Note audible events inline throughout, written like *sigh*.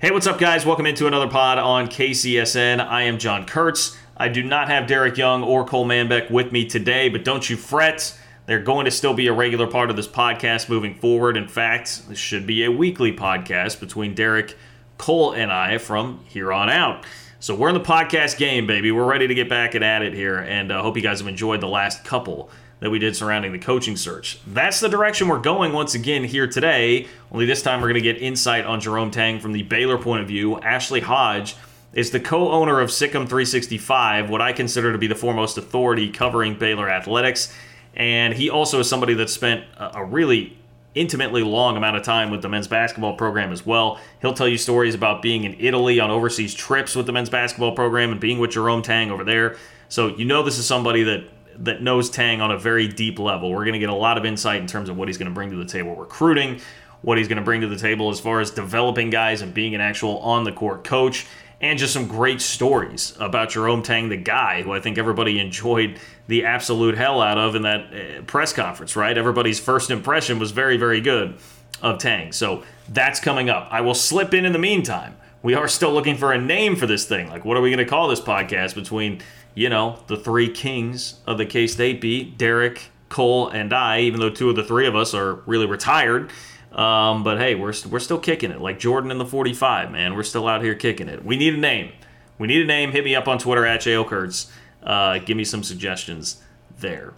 Hey, what's up, guys? Welcome into another pod on KCSN. I am John Kurtz. I do not have Derek Young or Cole Manbeck with me today, but don't you fret. They're going to still be a regular part of this podcast moving forward. In fact, this should be a weekly podcast between Derek, Cole, and I from here on out. So we're in the podcast game, baby. We're ready to get back and at it here, and I uh, hope you guys have enjoyed the last couple that we did surrounding the coaching search. That's the direction we're going once again here today. Only this time we're going to get insight on Jerome Tang from the Baylor point of view. Ashley Hodge is the co owner of SicEm 365, what I consider to be the foremost authority covering Baylor athletics. And he also is somebody that spent a really intimately long amount of time with the men's basketball program as well. He'll tell you stories about being in Italy on overseas trips with the men's basketball program and being with Jerome Tang over there. So you know this is somebody that that knows Tang on a very deep level. We're going to get a lot of insight in terms of what he's going to bring to the table recruiting, what he's going to bring to the table as far as developing guys and being an actual on the court coach, and just some great stories about Jerome Tang, the guy who I think everybody enjoyed the absolute hell out of in that uh, press conference, right? Everybody's first impression was very, very good of Tang. So that's coming up. I will slip in in the meantime. We are still looking for a name for this thing. Like, what are we going to call this podcast between you know, the three kings of the K State beat, Derek, Cole, and I, even though two of the three of us are really retired. Um, but hey, we're, we're still kicking it. Like Jordan in the 45, man. We're still out here kicking it. We need a name. We need a name. Hit me up on Twitter at JOKurtz. Uh, give me some suggestions there.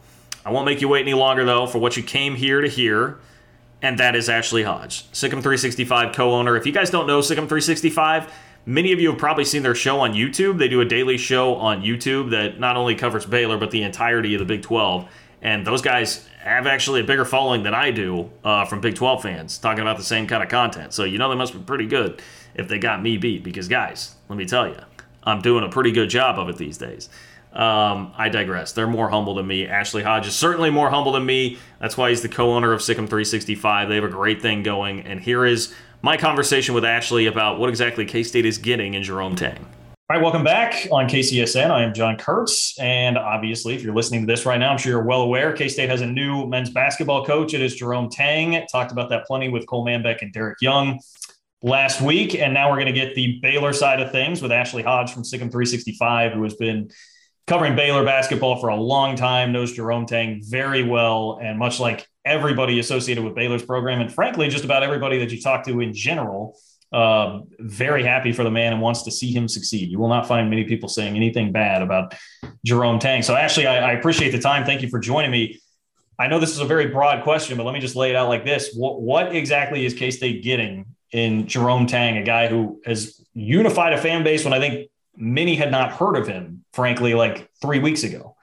I won't make you wait any longer, though, for what you came here to hear, and that is Ashley Hodge, SicEm 365 co owner. If you guys don't know SicEm 365, Many of you have probably seen their show on YouTube. They do a daily show on YouTube that not only covers Baylor, but the entirety of the Big 12. And those guys have actually a bigger following than I do uh, from Big 12 fans talking about the same kind of content. So you know they must be pretty good if they got me beat. Because, guys, let me tell you, I'm doing a pretty good job of it these days. Um, I digress. They're more humble than me. Ashley Hodge is certainly more humble than me. That's why he's the co owner of SicEm 365. They have a great thing going. And here is my conversation with Ashley about what exactly K State is getting in Jerome Tang. All right, welcome back on KCSN. I am John Kurtz. And obviously, if you're listening to this right now, I'm sure you're well aware K State has a new men's basketball coach. It is Jerome Tang. Talked about that plenty with Cole Manbeck and Derek Young last week. And now we're going to get the Baylor side of things with Ashley Hodge from SicEm 365, who has been covering Baylor basketball for a long time, knows Jerome Tang very well. And much like everybody associated with Baylor's program, and frankly, just about everybody that you talk to in general, uh, very happy for the man and wants to see him succeed. You will not find many people saying anything bad about Jerome Tang. So, actually, I, I appreciate the time. Thank you for joining me. I know this is a very broad question, but let me just lay it out like this: What, what exactly is K State getting in Jerome Tang, a guy who has unified a fan base when I think many had not heard of him, frankly, like three weeks ago?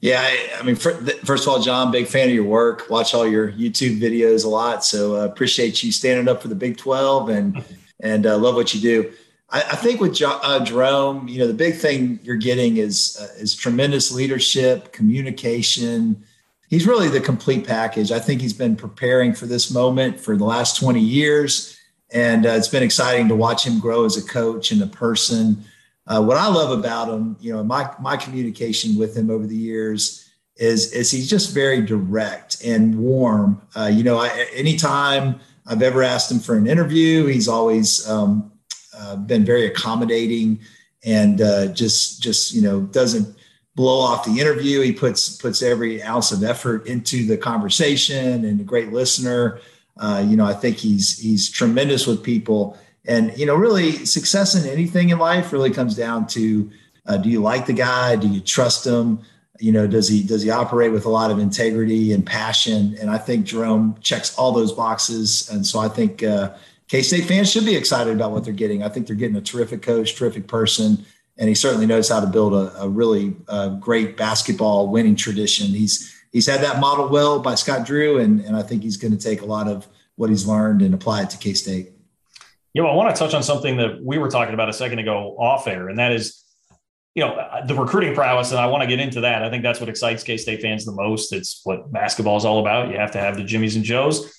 Yeah, I, I mean, for, first of all, John, big fan of your work. Watch all your YouTube videos a lot, so uh, appreciate you standing up for the Big Twelve and *laughs* and uh, love what you do. I, I think with jo- uh, Jerome, you know, the big thing you're getting is uh, is tremendous leadership, communication. He's really the complete package. I think he's been preparing for this moment for the last 20 years, and uh, it's been exciting to watch him grow as a coach and a person. Uh, what I love about him, you know, my my communication with him over the years is is he's just very direct and warm. Uh, you know, I, anytime I've ever asked him for an interview, he's always um, uh, been very accommodating and uh, just just you know doesn't blow off the interview. He puts puts every ounce of effort into the conversation and a great listener. Uh, you know, I think he's he's tremendous with people And, you know, really success in anything in life really comes down to uh, do you like the guy? Do you trust him? You know, does he does he operate with a lot of integrity and passion? And I think Jerome checks all those boxes. And so I think uh, K State fans should be excited about what they're getting. I think they're getting a terrific coach, terrific person, and he certainly knows how to build a, a really uh, great basketball winning tradition. He's he's had that model well by Scott Drew, and and I think he's going to take a lot of what he's learned and apply it to K State. Yeah, well, I want to touch on something that we were talking about a second ago off air, and that is, you know, the recruiting prowess. And I want to get into that. I think that's what excites K State fans the most. It's what basketball is all about. You have to have the Jimmies and Joes.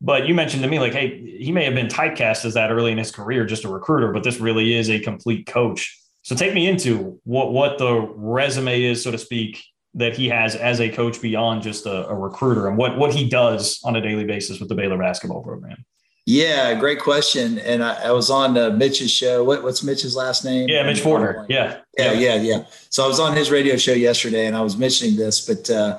But you mentioned to me, like, hey, he may have been typecast as that early in his career, just a recruiter, but this really is a complete coach. So take me into what what the resume is, so to speak, that he has as a coach beyond just a, a recruiter, and what what he does on a daily basis with the Baylor basketball program. Yeah, great question. And I, I was on uh, Mitch's show. What, what's Mitch's last name? Yeah, Mitch Fortner. Yeah. yeah. Yeah, yeah, So I was on his radio show yesterday and I was mentioning this, but, uh,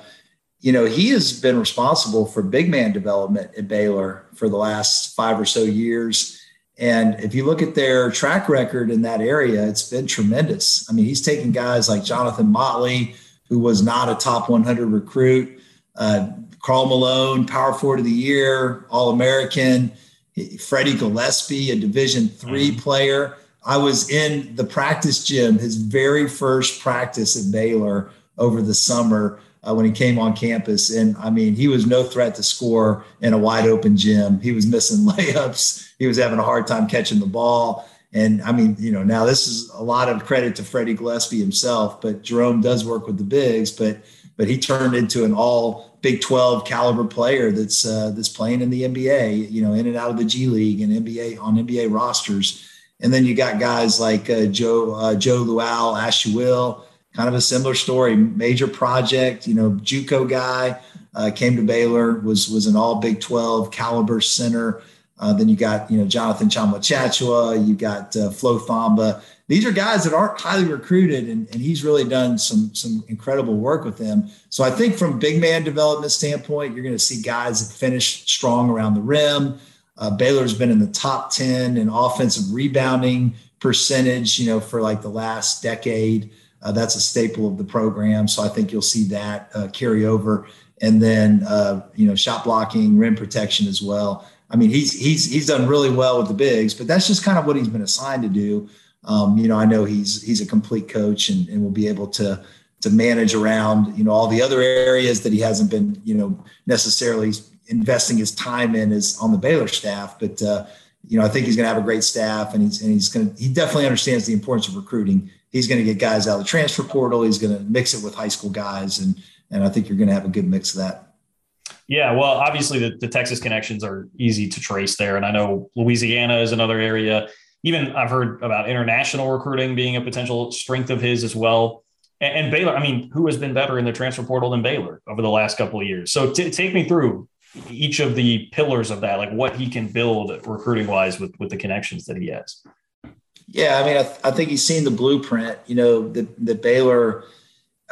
you know, he has been responsible for big man development at Baylor for the last five or so years. And if you look at their track record in that area, it's been tremendous. I mean, he's taken guys like Jonathan Motley, who was not a top 100 recruit, uh, Karl Malone, Power Forward of the Year, All American. Freddie Gillespie, a Division three mm-hmm. player. I was in the practice gym, his very first practice at Baylor over the summer uh, when he came on campus. And I mean, he was no threat to score in a wide open gym. He was missing *laughs* layups. He was having a hard time catching the ball. And I mean, you know, now this is a lot of credit to Freddie Gillespie himself, but Jerome does work with the bigs, but but he turned into an all Big 12 caliber player that's uh, that's playing in the NBA, you know, in and out of the G League and NBA on NBA rosters. And then you got guys like uh, Joe uh, Joe Lual, Acuil, kind of a similar story. Major project, you know, JUCO guy uh, came to Baylor, was was an All Big 12 caliber center. Uh, then you got you know Jonathan Tchamwa Tchatchoua, you got uh, Flo Thamba these are guys that aren't highly recruited, and, and he's really done some some incredible work with them. So I think from big man development standpoint, you're going to see guys that finish strong around the rim. Uh, Baylor's been in the top ten in offensive rebounding percentage, you know, for like the last decade. Uh, that's a staple of the program, so I think you'll see that uh, carry over. And then uh, you know, shot blocking, rim protection as well. I mean, he's he's he's done really well with the bigs, but that's just kind of what he's been assigned to do um, you know, I know he's he's a complete coach and, and will be able to to manage around you know all the other areas that he hasn't been you know necessarily investing his time in is on the Baylor staff. But uh, you know, I think he's going to have a great staff, and he's and he's going to he definitely understands the importance of recruiting. He's going to get guys out of the transfer portal. He's going to mix it with high school guys, and and I think you're going to have a good mix of that. Yeah, well, obviously the, the Texas connections are easy to trace there, and I know Louisiana is another area even I've heard about international recruiting being a potential strength of his as well. And, and Baylor, I mean, who has been better in the transfer portal than Baylor over the last couple of years? So t- take me through each of the pillars of that, like what he can build recruiting wise with with the connections that he has. Yeah, I mean, I, th- I think he's seen the blueprint. You know, that the Baylor.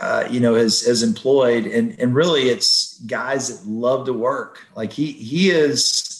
Uh, you know, has has employed, and and really, it's guys that love to work. Like he he is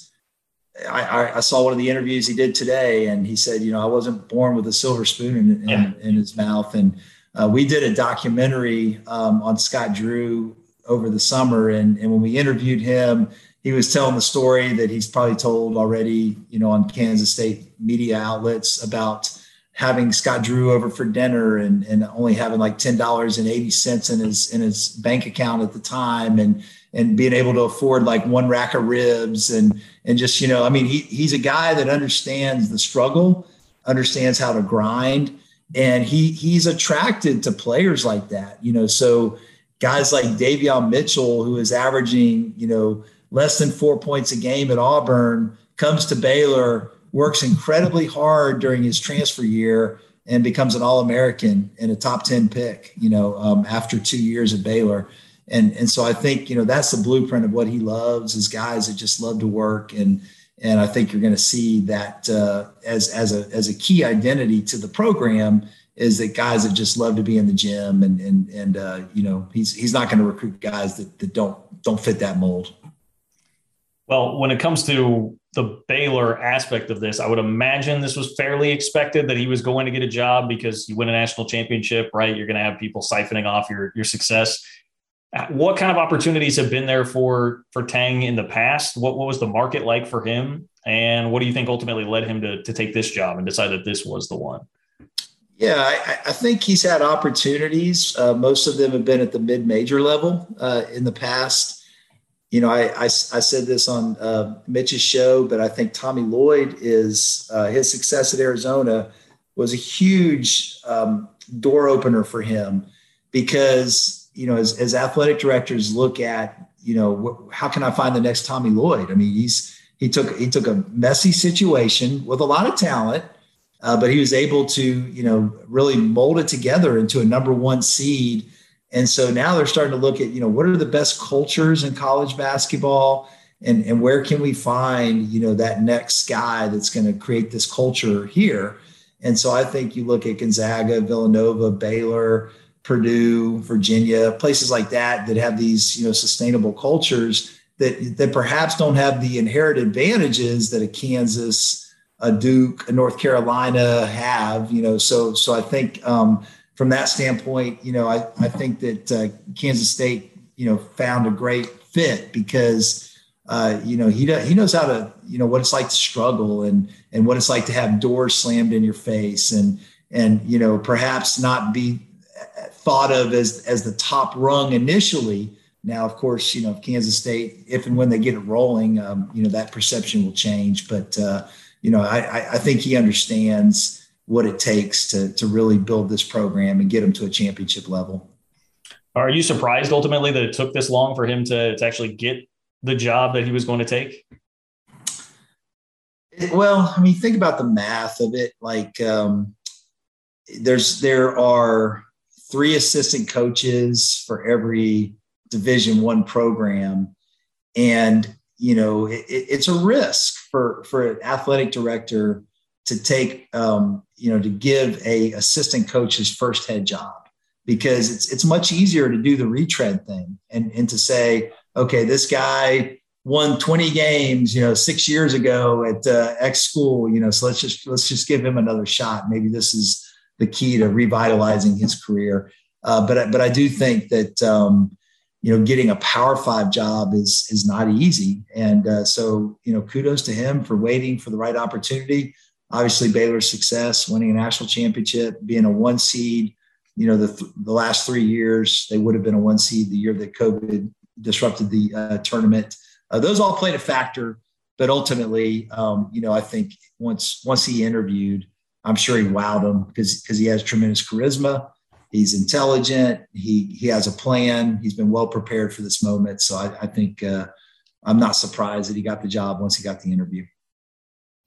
I, I, saw one of the interviews he did today, and he said, you know, I wasn't born with a silver spoon in, in, yeah. in his mouth. And uh, we did a documentary um, on Scott Drew over the summer, and, and when we interviewed him, he was telling the story that he's probably told already, you know, on Kansas State media outlets about having Scott Drew over for dinner and, and only having like ten dollars and eighty cents in his in his bank account at the time, and and being able to afford like one rack of ribs and and just you know i mean he, he's a guy that understands the struggle understands how to grind and he he's attracted to players like that you know? So guys like davion mitchell who is averaging you know less than four points a game at auburn comes to baylor works incredibly hard during his transfer year and becomes an all-american and a top 10 pick you know um, after two years at baylor and and so I think you know that's the blueprint of what he loves is guys that just love to work and and I think you're going to see that uh, as as a as a key identity to the program is that guys that just love to be in the gym and and and uh, you know he's he's not going to recruit guys that that don't don't fit that mold. Well, when it comes to the Baylor aspect of this, I would imagine this was fairly expected that he was going to get a job because you win a national championship, right? You're going to have people siphoning off your your success. What kind of opportunities have been there for for Tang in the past? What what was the market like for him, and what do you think ultimately led him to to take this job and decide that this was the one? Yeah, I, I think he's had opportunities. Uh, most of them have been at the mid major level uh, in the past you know, I, I, I, said this on uh, Mitch's show, but I think Tommy Lloyd is uh, his success at Arizona was a huge um, door opener for him because, you know, as, as athletic directors look at, you know, wh- how can I find the next Tommy Lloyd? I mean, he's, he took, he took a messy situation with a lot of talent, uh, but he was able to, you know, really mold it together into a number one seed and so now they're starting to look at, you know, what are the best cultures in college basketball and, and where can we find, you know, that next guy that's going to create this culture here. And so I think you look at Gonzaga, Villanova, Baylor, Purdue, Virginia, places like that that have these, you know, sustainable cultures that that perhaps don't have the inherent advantages that a Kansas, a Duke, a North Carolina have, you know. So so I think um, from that standpoint, you know, I, I think that uh, Kansas State, you know, found a great fit because, uh, you know, he he knows how to, you know, what it's like to struggle and and what it's like to have doors slammed in your face and and you know perhaps not be thought of as as the top rung initially. Now, of course, you know, Kansas State, if and when they get it rolling, um, you know, that perception will change. But uh, you know, I, I think he understands what it takes to to really build this program and get them to a championship level. Are you surprised ultimately that it took this long for him to, to actually get the job that he was going to take? well, I mean, think about the math of it. Like, um, there's there are three assistant coaches for every Division One program, and you know it, it's a risk for for an athletic director to take um, you know to give a assistant coach his first head job because it's it's much easier to do the retread thing and and to say okay this guy won 20 games you know six years ago at uh, x school you know so let's just let's just give him another shot. Maybe this is the key to revitalizing his career. Uh, but but I do think that um, you know getting a power five job is is not easy. And uh, so you know kudos to him for waiting for the right opportunity obviously Baylor's success, winning a national championship, being a one seed. You know, the, the last three years, they would have been a one seed the year that COVID disrupted the uh, tournament. Uh, those all played a factor, but ultimately, um, you know, I think once once he interviewed, I'm sure he wowed him because because he has tremendous charisma. He's intelligent. He he has a plan. He's been well prepared for this moment. So I, I think uh, I'm not surprised that he got the job once he got the interview.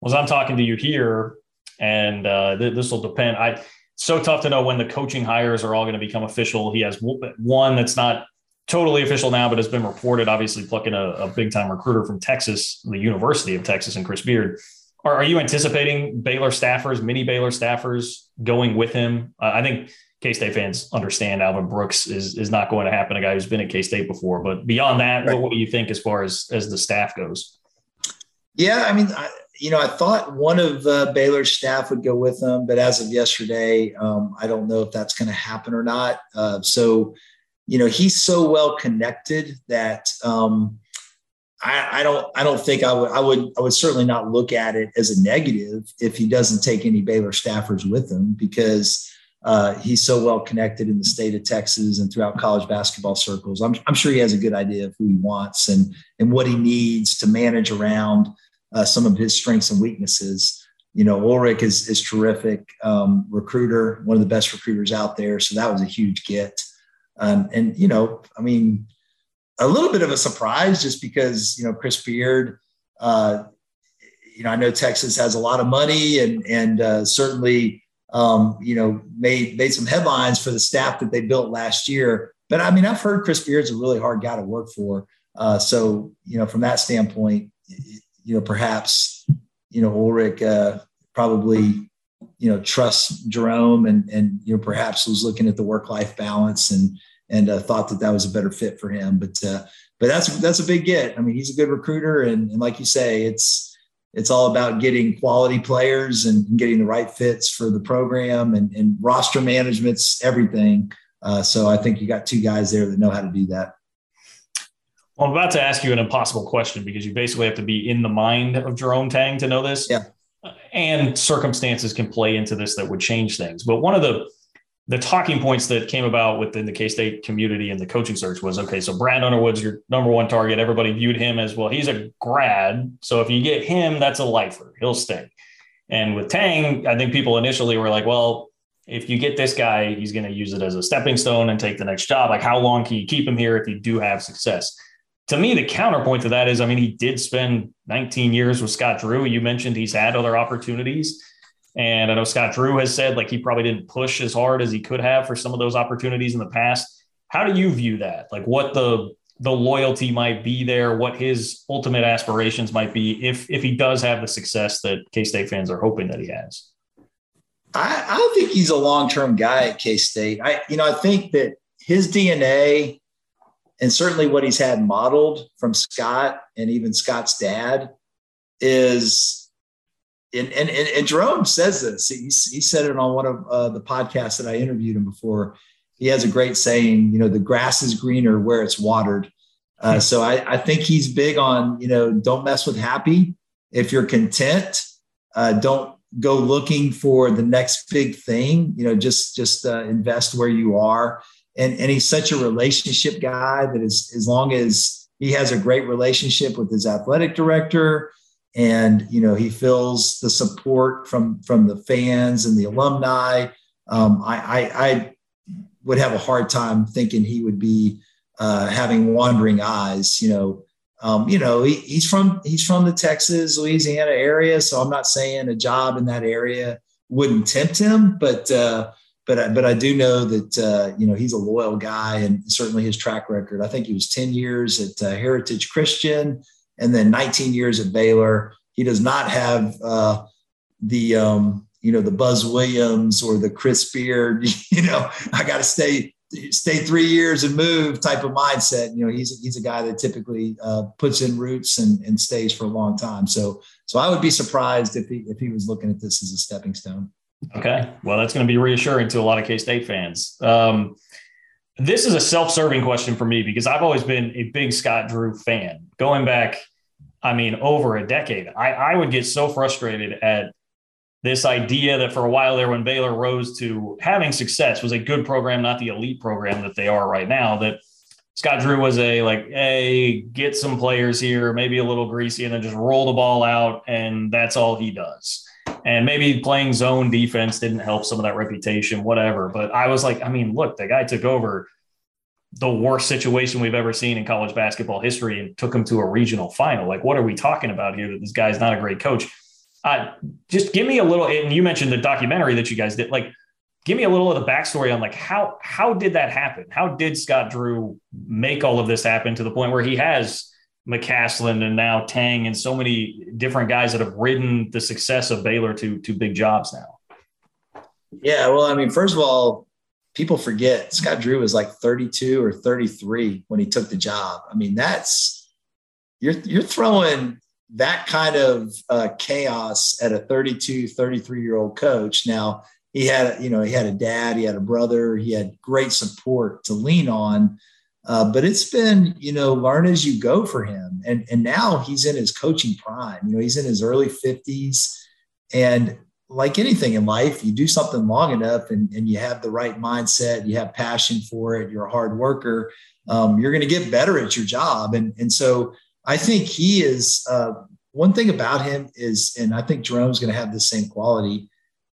was I'm talking to you here, and uh, th- this will depend. I so tough to know when the coaching hires are all going to become official. He has one that's not totally official now, but has been reported. Obviously, plucking a, a big time recruiter from Texas, the University of Texas, and Chris Beard. Are, are you anticipating Baylor staffers, mini Baylor staffers, going with him? Uh, I think K State fans understand Alvin Brooks is is not going to happen. A guy who's been at K State before, but beyond that, right. what, what do you think as far as as the staff goes? Yeah, I mean, I, you know, I thought one of uh, Baylor's staff would go with them, but as of yesterday, um, I don't know if that's going to happen or not. Uh, so, you know, he's so well connected that, um, I, I, don't I don't think I would I would I would certainly not look at it as a negative if he doesn't take any Baylor staffers with him because uh, he's so well connected in the state of Texas and throughout college basketball circles. I'm, I'm sure he has a good idea of who he wants and and what he needs to manage around uh, some of his strengths and weaknesses. You know, Ulric is is terrific um, recruiter, one of the best recruiters out there. So that was a huge get. Um, and you know, I mean, a little bit of a surprise just because you know Chris Beard. Uh, you know, I know Texas has a lot of money and and uh, certainly um, you know made made some headlines for the staff that they built last year. But I mean, I've heard Chris Beard's a really hard guy to work for. Uh, so you know, from that standpoint, you know, perhaps you know Ulric uh, probably you know trusts Jerome and and you know perhaps was looking at the work life balance and and uh, thought that that was a better fit for him. But uh, but that's that's a big get. I mean, he's a good recruiter, and, and like you say, it's it's all about getting quality players and getting the right fits for the program and, and roster management's everything. Uh, so I think you got two guys there that know how to do that. Well, I'm about to ask you an impossible question because you basically have to be in the mind of Jerome Tang to know this. Yeah. And circumstances can play into this that would change things. But one of the the talking points that came about within the K State community and the coaching search was okay, so Brad Underwood's your number one target. Everybody viewed him as well, he's a grad. So if you get him, that's a lifer, he'll stay. And with Tang, I think people initially were like, well, if you get this guy, he's going to use it as a stepping stone and take the next job. Like, how long can you keep him here if you do have success? To me, the counterpoint to that is, I mean, he did spend 19 years with Scott Drew. You mentioned he's had other opportunities. And I know Scott Drew has said like he probably didn't push as hard as he could have for some of those opportunities in the past. How do you view that? Like what the the loyalty might be there, what his ultimate aspirations might be if if he does have the success that K State fans are hoping that he has. I, I think he's a long term guy at K State. I you know I think that his DNA and certainly what he's had modeled from Scott and even Scott's dad is and, and, and Jerome says this. He, he said it on one of uh, the podcasts that I interviewed him before. He has a great saying, you know, the grass is greener where it's watered. Uh, hmm. so I, I, think he's big on, you know, don't mess with happy. If you're content, uh, don't go looking for the next big thing. You know, just just uh, invest where you are. And and he's such a relationship guy that is as long as he has a great relationship with his athletic director, and you know he feels the support from from the fans and the alumni. Um, I, I, I, would have a hard time thinking he would be uh, having wandering eyes. You know, um, you know he, he's from he's from the Texas Louisiana area, so I'm not saying a job in that area wouldn't tempt him, but uh, but but I do know that uh, you know he's a loyal guy, and certainly his track record. I think he was 10 years at uh, Heritage Christian and then 19 years at Baylor. He does not have uh, the um, you know the Buzz Williams or the Chris Beard. *laughs* You know, I got to stay stay three years and move type of mindset. You know, he's he's a guy that typically uh, puts in roots and, and stays for a long time. So so I would be surprised if he if he was looking at this as a stepping stone. Okay, well that's going to be reassuring to a lot of K State fans. Um, this is a self-serving question for me because I've always been a big Scott Drew fan. Going back, I mean, over a decade, I, I would get so frustrated at this idea that for a while there, when Baylor rose to having success, was a good program, not the elite program that they are right now. That Scott Drew was a like, hey, get some players here, maybe a little greasy, and then just roll the ball out, and that's all he does. And maybe playing zone defense didn't help some of that reputation, whatever. But I was like, I mean, look, the guy took over the worst situation we've ever seen in college basketball history and took him to a regional final. Like, what are we talking about here that this guy's not a great coach? Uh, just give me a little, and you mentioned the documentary that you guys did. Like, give me a little of the backstory on like how how did that happen? How did Scott Drew make all of this happen to the point where he has McCasland and now Tang and so many different guys that have ridden the success of Baylor to to big jobs now? Yeah, well, I mean, first of all, people forget Scott Drew was like 32 or 33 when he took the job. I mean, that's you're you're throwing that kind of uh, chaos at a 32, 33 year old coach. Now he had, you know, he had a dad, he had a brother, he had great support to lean on. Uh, but it's been, you know, learn as you go for him. And, and now he's in his coaching prime. You know, he's in his early 50s. And like anything in life, you do something long enough and, and you have the right mindset, you have passion for it, you're a hard worker, um, you're going to get better at your job. And, and so I think he is uh, one thing about him is, and I think Jerome's going to have the same quality.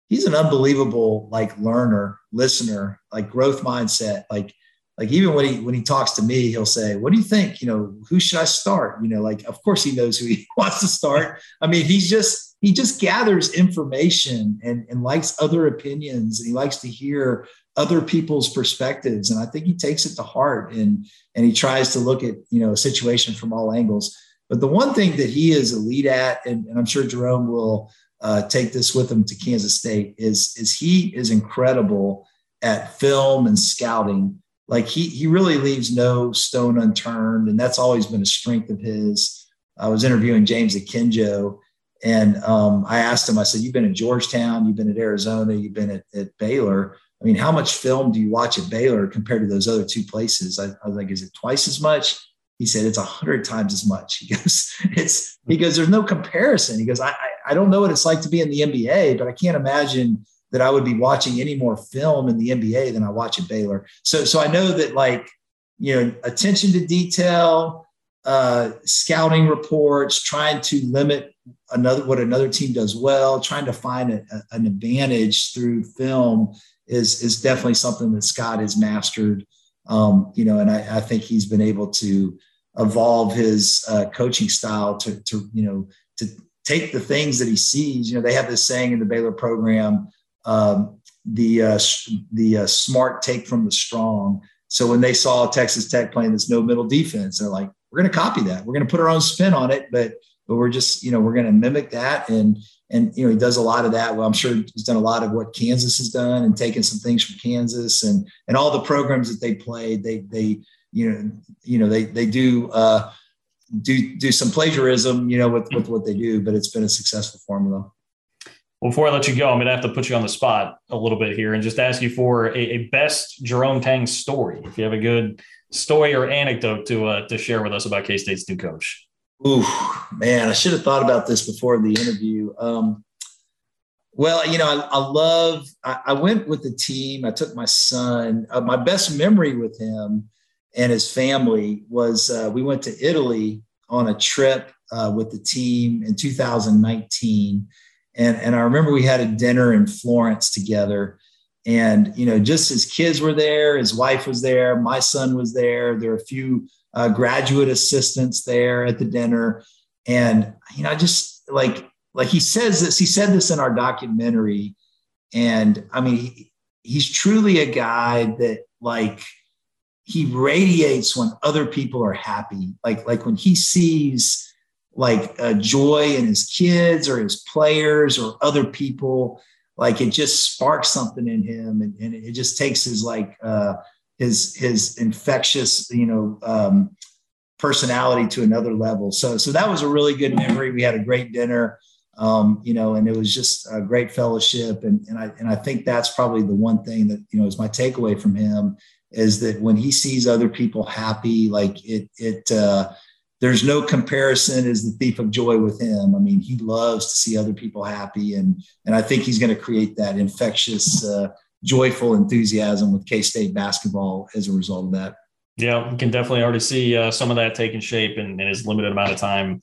He's an unbelievable like learner, listener, like growth mindset. Like, like even when he when he talks to me, he'll say, "What do you think? You know, who should I start?" You know, like of course he knows who he *laughs* wants to start. I mean, he's just he just gathers information and, and likes other opinions and he likes to hear other people's perspectives and i think he takes it to heart and and he tries to look at you know a situation from all angles but the one thing that he is elite at and, and i'm sure jerome will uh, take this with him to kansas state is is he is incredible at film and scouting like he he really leaves no stone unturned and that's always been a strength of his i was interviewing james akinjo and um, I asked him, I said, You've been at Georgetown, you've been at Arizona, you've been at, at, Baylor. I mean, how much film do you watch at Baylor compared to those other two places? I, I was like, Is it twice as much? He said, It's a hundred times as much. *laughs* He goes, It's, he goes, There's no comparison. He goes, I, I, I don't know what it's like to be in the NBA, but I can't imagine that I would be watching any more film in the NBA than I watch at Baylor. So, so I know that like, you know, attention to detail, uh, scouting reports, trying to limit another what another team does well, trying to find a, a, an advantage through film is is definitely something that Scott has mastered. Um, you know, and I, I, think he's been able to evolve his uh, coaching style to to you know to take the things that he sees. You know, they have this saying in the Baylor program, um, the uh, the uh, smart take from the strong. So when they saw Texas Tech playing this no middle defense, they're like, we're going to copy that. We're going to put our own spin on it, but but we're just you know we're going to mimic that and and you know he does a lot of that. Well, I'm sure he's done a lot of what Kansas has done and taken some things from Kansas and and all the programs that they played. They they you know you know they they do uh, do do some plagiarism you know with with what they do, but it's been a successful formula. Before I let you go, I'm going to have to put you on the spot a little bit here and just ask you for a, a best Jerome Tang story. If you have a good story or anecdote to uh, to share with us about K State's new coach. Ooh, man, I should have thought about this before the interview. Um, well, you know, I, I love. I, I, went with the team. I took my son. Uh, my best memory with him and his family was uh, we went to Italy on a trip uh, with the team in 2019, and and I remember we had a dinner in Florence together. And you know, just his kids were there, his wife was there, my son was there. There were a few uh, graduate assistants there at the dinner, and you know, just like like he says this, he said this in our documentary, and I mean, he, he's truly a guy that like he radiates when other people are happy, like like when he sees like a joy in his kids or his players or other people like it just sparks something in him and, and it just takes his like uh his his infectious you know um, personality to another level. So so that was a really good memory. We had a great dinner, um, you know, and it was just a great fellowship. And and I and I think that's probably the one thing that you know is my takeaway from him is that when he sees other people happy, like it it. Uh, there's no comparison as the thief of joy with him. I mean, he loves to see other people happy, and and I think he's going to create that infectious uh, joyful enthusiasm with K State basketball as a result of that. Yeah, you can definitely already see uh, some of that taking shape in, in his limited amount of time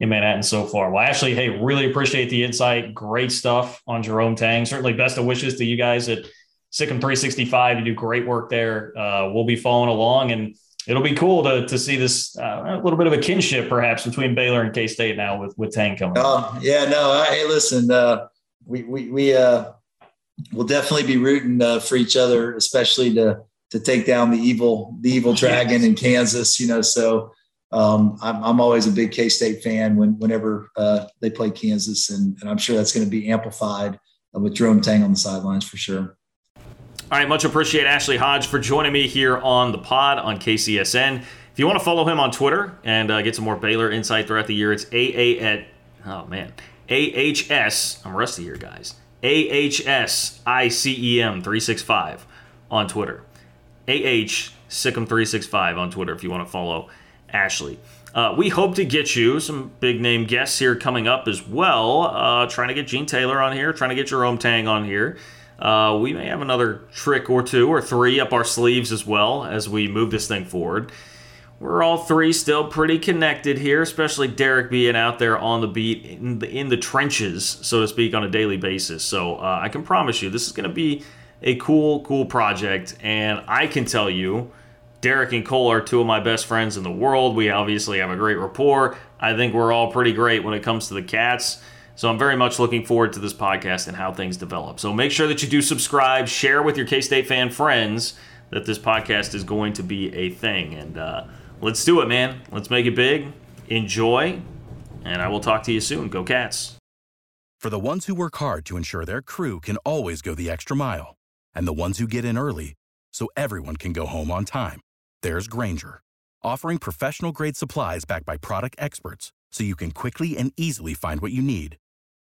in Manhattan so far. Well, Ashley, hey, really appreciate the insight. Great stuff on Jerome Tang. Certainly, best of wishes to you guys at SicEm 365. You do great work there. Uh, we'll be following along, and it'll be cool to, to see this uh, a little bit of a kinship, perhaps, between Baylor and K State now with with Tang coming. Oh, yeah, no. Hey, listen, uh, we we we uh, we'll definitely be rooting uh, for each other, especially to to take down the evil the evil dragon in Kansas. You know, so um, I'm, I'm always a big K State fan when whenever uh, they play Kansas, and, and I'm sure that's going to be amplified with Jerome Tang on the sidelines for sure. All right, much appreciate Ashley Hodge for joining me here on the pod on KCSN. If you want to follow him on Twitter and uh, get some more Baylor insight throughout the year, it's AA at oh man AHS. I'm rusty here, guys. AHSICEM365 on Twitter. AH SicEm365 on Twitter if you want to follow Ashley. Uh, we hope to get you some big name guests here coming up as well. Uh, trying to get Gene Taylor on here, trying to get Jerome Tang on here. Uh, we may have another trick or two or three up our sleeves as well as we move this thing forward. We're all three still pretty connected here, especially Derek being out there on the beat in the, in the trenches, so to speak, on a daily basis. So uh, I can promise you this is going to be a cool, cool project. And I can tell you, Derek and Cole are two of my best friends in the world. We obviously have a great rapport. I think we're all pretty great when it comes to the cats. So I'm very much looking forward to this podcast and how things develop. So make sure that you do subscribe, share with your K State fan friends that this podcast is going to be a thing. And uh, let's do it, man. Let's make it big. Enjoy. And I will talk to you soon. Go Cats. For the ones who work hard to ensure their crew can always go the extra mile, and the ones who get in early so everyone can go home on time, there's Grainger, offering professional grade supplies backed by product experts so you can quickly and easily find what you need.